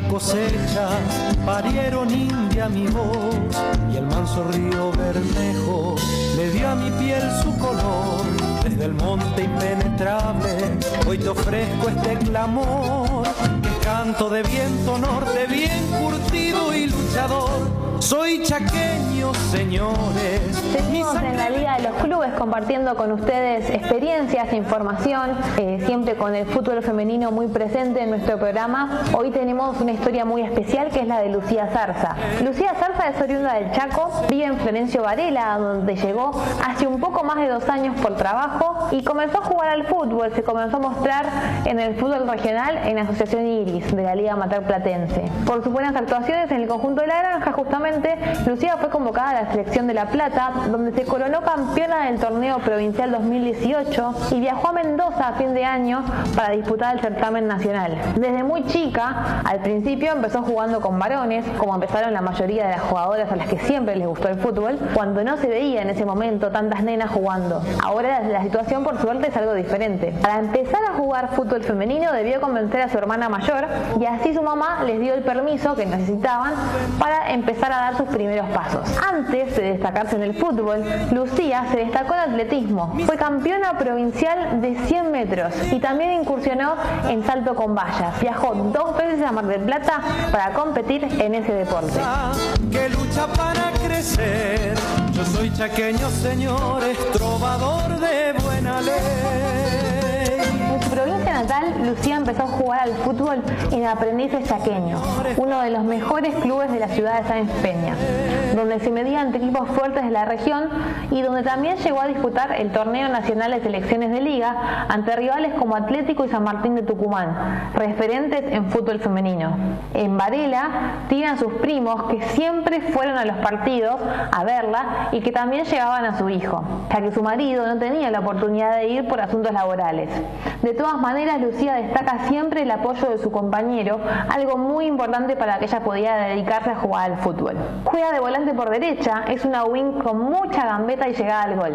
la cosecha parieron india mi voz y el manso río Bermejo le dio a mi piel su color. Desde el monte impenetrable hoy te ofrezco este clamor que canto de viento norte bien curtido y luchador soy chaqueño, señores. Seguimos en la Liga de los Clubes compartiendo con ustedes experiencias, información, eh, siempre con el fútbol femenino muy presente en nuestro programa. Hoy tenemos una historia muy especial que es la de Lucía Zarza. Lucía Zarza es oriunda del Chaco, vive en Florencio Varela, donde llegó hace un poco más de dos años por trabajo y comenzó a jugar al fútbol. Se comenzó a mostrar en el fútbol regional en la Asociación Iris de la Liga Matar Platense. Por sus buenas actuaciones en el conjunto de la Justamente Lucía fue convocada a la selección de La Plata, donde se coronó campeona del torneo provincial 2018 y viajó a Mendoza a fin de año para disputar el certamen nacional. Desde muy chica, al principio empezó jugando con varones, como empezaron la mayoría de las jugadoras a las que siempre les gustó el fútbol, cuando no se veía en ese momento tantas nenas jugando. Ahora la situación por suerte es algo diferente. Para empezar a jugar fútbol femenino debió convencer a su hermana mayor y así su mamá les dio el permiso que necesitaban para empezar a dar sus primeros pasos. Antes de destacarse en el fútbol, Lucía se destacó en atletismo. Fue campeona provincial de 100 metros y también incursionó en salto con vallas. Viajó dos veces a Mar del Plata para competir en ese deporte. Natal, Lucía empezó a jugar al fútbol en Aprendices Chaqueño, uno de los mejores clubes de la ciudad de Sáenz Peña, donde se medía ante equipos fuertes de la región y donde también llegó a disputar el torneo nacional de selecciones de liga ante rivales como Atlético y San Martín de Tucumán, referentes en fútbol femenino. En Varela tiran sus primos que siempre fueron a los partidos a verla y que también llevaban a su hijo, ya que su marido no tenía la oportunidad de ir por asuntos laborales. De todas maneras, Lucía destaca siempre el apoyo de su compañero, algo muy importante para que ella pudiera dedicarse a jugar al fútbol. Juega de volante por derecha, es una wing con mucha gambeta y llegada al gol.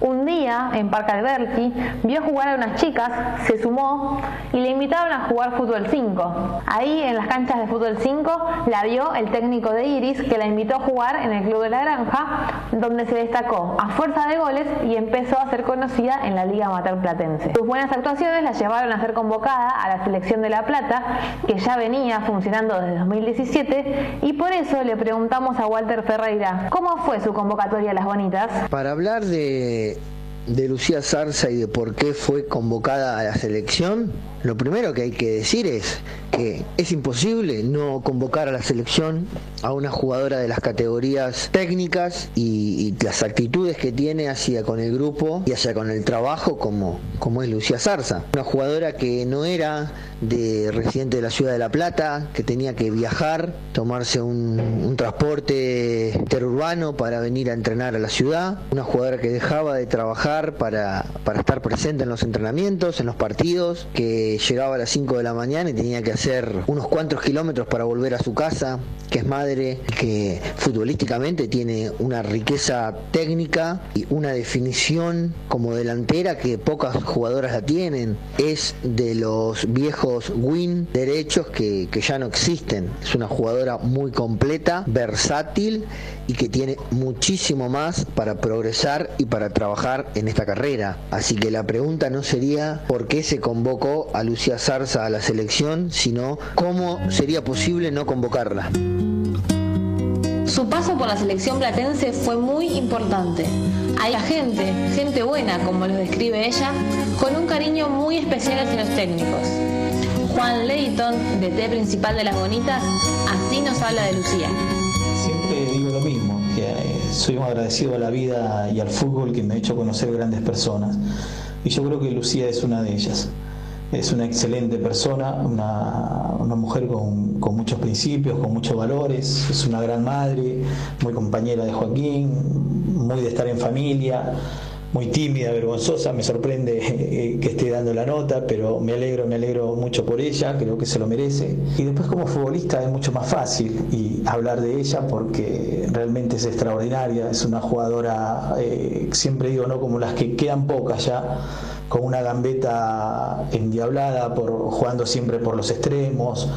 Un día, en Parque Alberti, vio jugar a unas chicas, se sumó y le invitaron a jugar fútbol 5. Ahí, en las canchas de fútbol 5, la vio el técnico de Iris que la invitó a jugar en el Club de la Granja, donde se destacó a fuerza de goles y empezó a ser conocida en la Liga Matar Platense. Sus buenas actuaciones la llevaron a ser convocada a la selección de La Plata, que ya venía funcionando desde 2017, y por eso le preguntamos a Walter Ferreira, ¿cómo fue su convocatoria a las bonitas? Para hablar de, de Lucía Zarza y de por qué fue convocada a la selección, lo primero que hay que decir es que es imposible no convocar a la selección a una jugadora de las categorías técnicas y, las actitudes que tiene hacia con el grupo y hacia con el trabajo como, como es Lucía Zarza. Una jugadora que no era de residente de la ciudad de La Plata, que tenía que viajar, tomarse un, transporte interurbano para venir a entrenar a la ciudad. Una jugadora que dejaba de trabajar para, para estar presente en los entrenamientos, en los partidos, que llegaba a las 5 de la mañana y tenía que hacer unos cuantos kilómetros para volver a su casa, que es madre, que futbolísticamente tiene una riqueza técnica y una definición como delantera que pocas jugadoras la tienen. Es de los viejos win derechos que, que ya no existen. Es una jugadora muy completa, versátil y que tiene muchísimo más para progresar y para trabajar en esta carrera. Así que la pregunta no sería por qué se convocó a Lucía Zarza a la selección, sino cómo sería posible no convocarla. Su paso por la selección platense fue muy importante. Hay gente, gente buena, como lo describe ella, con un cariño muy especial hacia los técnicos. Juan Leighton, DT principal de Las Bonitas, así nos habla de Lucía digo lo mismo, que eh, soy un agradecido a la vida y al fútbol que me ha hecho conocer grandes personas. Y yo creo que Lucía es una de ellas. Es una excelente persona, una, una mujer con, con, muchos principios, con muchos valores, es una gran madre, muy compañera de Joaquín, muy de estar en familia muy tímida, vergonzosa, me sorprende eh, que esté dando la nota, pero me alegro, me alegro mucho por ella, creo que se lo merece. Y después como futbolista es mucho más fácil y hablar de ella porque realmente es extraordinaria, es una jugadora, eh, siempre digo, no como las que quedan pocas ya, con una gambeta endiablada, por, jugando siempre por los extremos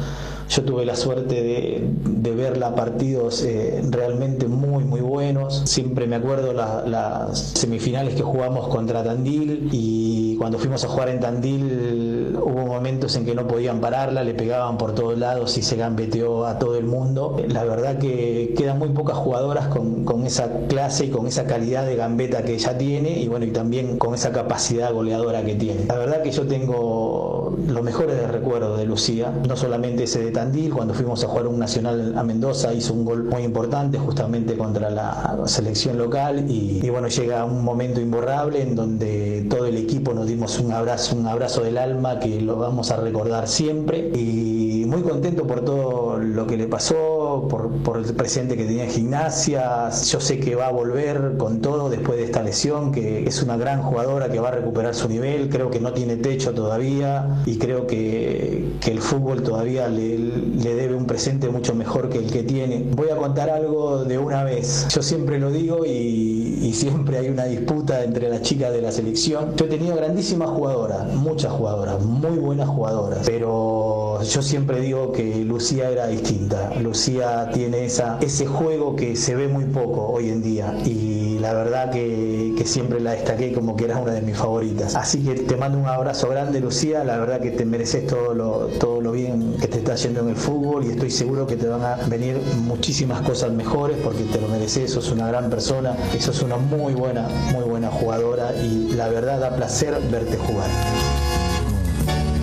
Yo tuve la suerte de, de verla partidos eh, realmente muy, muy buenos. Siempre me acuerdo las semifinales que jugamos contra Tandil y cuando fuimos a jugar en Tandil hubo momentos en que no podían pararla, le pegaban por todos lados y se gambeteó a todo el mundo. La verdad que quedan muy pocas jugadoras con, con esa clase y con esa calidad de gambeta que ella tiene y bueno, y también con esa capacidad goleadora que tiene. La verdad que yo tengo los mejores recuerdos de Lucía, no solamente ese de Cuando fuimos a jugar un nacional a Mendoza hizo un gol muy importante justamente contra la selección local y, y bueno, llega un momento imborrable en donde todo el equipo nos dimos un abrazo, un abrazo del alma que lo vamos a recordar siempre. Y muy contento por todo lo que le pasó, por, el presente que tenía en gimnasia. Yo sé que va a volver con todo después de esta lesión, que es una gran jugadora que va a recuperar su nivel, creo que no tiene techo todavía y creo que, que el fútbol todavía le, le debe un presente mucho mejor que el que tiene. Voy a contar algo de una vez, yo siempre lo digo y, y siempre hay una disputa entre las chicas de la selección. Yo he tenido grandísimas jugadoras, muchas jugadoras, muy buenas jugadoras, pero yo siempre digo que Lucía era distinta. Lucía tiene esa, ese juego que se ve muy poco hoy en día y la verdad que, que siempre la destaqué como que era una de mis favoritas. Así que te mando un abrazo grande Lucía, la verdad que te mereces todo lo, todo lo bien que te está yendo en el fútbol y estoy seguro que te van a venir muchísimas cosas mejores porque te lo mereces, sos una gran persona, sos una muy buena, muy buena jugadora y la verdad da placer verte jugar.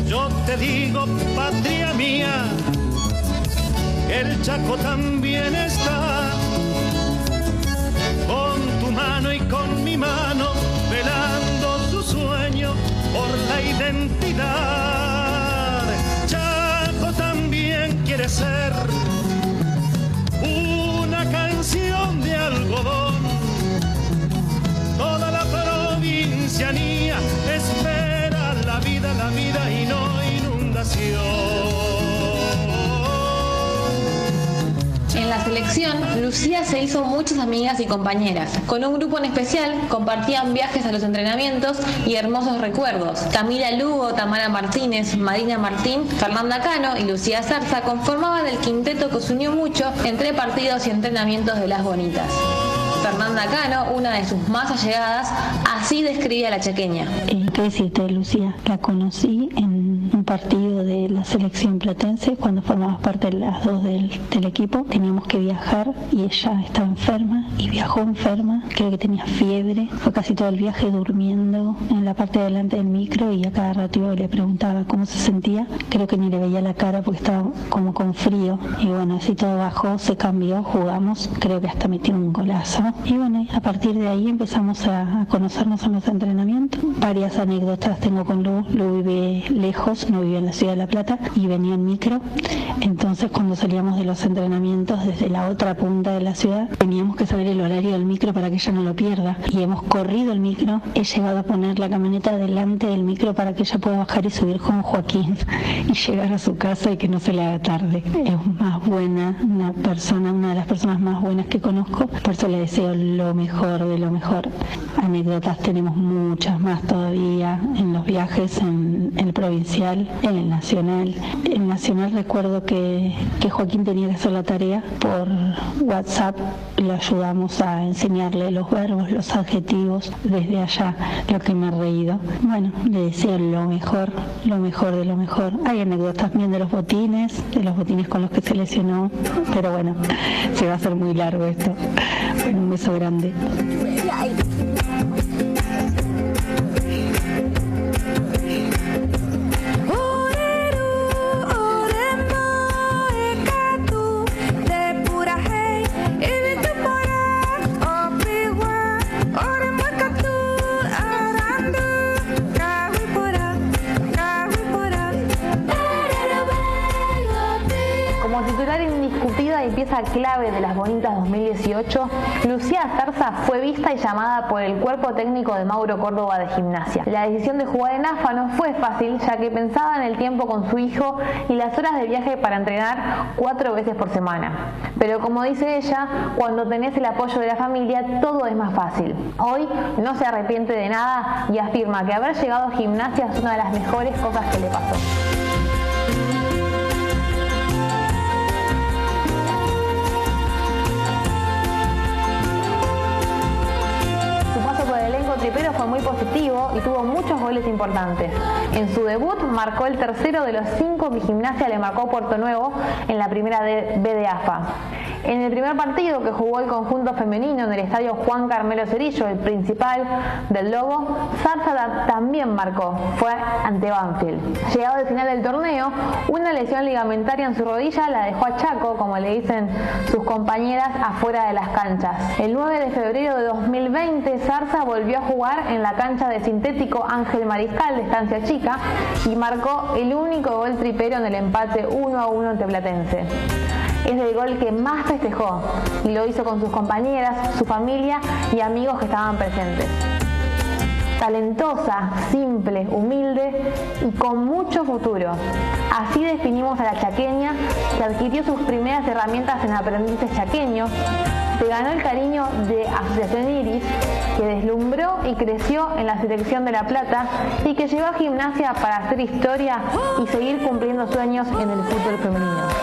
Yo te digo, patria mía, el Chaco también está. Con tu mano y con mi mano, velando su sueño por la identidad. Chaco también quiere ser una canción Lucía se hizo muchas amigas y compañeras. Con un grupo en especial compartían viajes a los entrenamientos y hermosos recuerdos. Camila Lugo, Tamara Martínez, Marina Martín, Fernanda Cano y Lucía Zarza conformaban el quinteto que se unió mucho entre partidos y entrenamientos de las bonitas. Fernanda Cano, una de sus más allegadas, así describía a la chequeña. ¿Qué Lucía? La conocí en un partido de la selección platense cuando formamos parte de las dos del, del equipo. Teníamos que viajar y ella estaba enferma y viajó enferma. Creo que tenía fiebre. Fue casi todo el viaje durmiendo en la parte de delante del micro y a cada rato le preguntaba cómo se sentía. Creo que ni le veía la cara porque estaba como con frío. Y bueno, así todo bajó, se cambió, jugamos. Creo que hasta metió un golazo. Y bueno, a partir de ahí empezamos a, conocernos en los entrenamientos. Varias anécdotas tengo con Lu. Lu vive lejos, no vive en la ciudad de La Plata y venía en micro. Entonces cuando salíamos de los entrenamientos desde la otra punta de la ciudad, teníamos que saber el horario del micro para que ella no lo pierda. Y hemos corrido el micro, he llegado a poner la camioneta delante del micro para que ella pueda bajar y subir con Joaquín y llegar a su casa y que no se le haga tarde. Es más buena, una persona, una de las personas más buenas que conozco, por eso le deseo lo mejor de lo mejor. Anécdotas tenemos muchas más todavía en los viajes, en el provincial, en el nacional. En nacional recuerdo que, que Joaquín tenía que hacer la tarea por WhatsApp, le ayudamos a enseñarle los verbos, los adjetivos desde allá, lo que me ha reído. Bueno, le deseo lo mejor, lo mejor de lo mejor. Hay anécdotas también de los botines, de los botines con los que se lesionó, pero bueno, se va a hacer muy largo esto. Bueno, un beso grande. Pieza clave de las Bonitas 2018, Lucía Zarza fue vista y llamada por el cuerpo técnico de Mauro Córdoba de Gimnasia. La decisión de jugar en AFA no fue fácil, ya que pensaba en el tiempo con su hijo y las horas de viaje para entrenar cuatro veces por semana. Pero como dice ella, cuando tenés el apoyo de la familia, todo es más fácil. Hoy no se arrepiente de nada y afirma que haber llegado a Gimnasia es una de las mejores cosas que le pasó. Muy positivo y tuvo muchos goles importantes. En su debut marcó el tercero de los cinco que Gimnasia le marcó Puerto Nuevo en la primera B de AFA. En el primer partido que jugó el conjunto femenino en el estadio Juan Carmelo Cerillo, el principal del Lobo, Zarza también marcó, fue ante Banfield. Llegado al final del torneo, una lesión ligamentaria en su rodilla la dejó a Chaco, como le dicen sus compañeras, afuera de las canchas. El 9 de febrero de 2020, Zarza volvió a jugar en la cancha de sintético Ángel Mariscal de Estancia Chica y marcó el único gol tripero en el empate 1 a 1 ante Platense es el gol que más festejó y lo hizo con sus compañeras, su familia y amigos que estaban presentes. Talentosa, simple, humilde y con mucho futuro. Así definimos a la chaqueña que adquirió sus primeras herramientas en aprendices chaqueños, se ganó el cariño de Asociación Iris, que deslumbró y creció en la selección de La Plata y que llevó a gimnasia para hacer historia y seguir cumpliendo sueños en el fútbol femenino.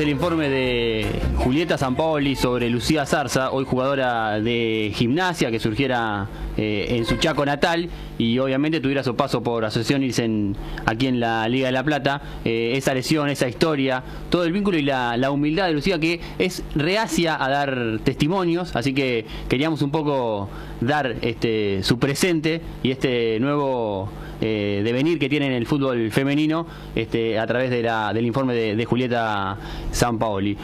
El informe de Julieta Sampaoli sobre Lucía Zarza, hoy jugadora de gimnasia que surgiera eh, en su Chaco natal y obviamente tuviera su paso por Asociación en, aquí en la Liga de la Plata. Eh, esa lesión, esa historia, todo el vínculo y la, la, humildad de Lucía que es reacia a dar testimonios, así que queríamos un poco dar este su presente y este nuevo eh, devenir que tiene en el fútbol femenino este, a través de la, del informe de, Julieta Sampaoli.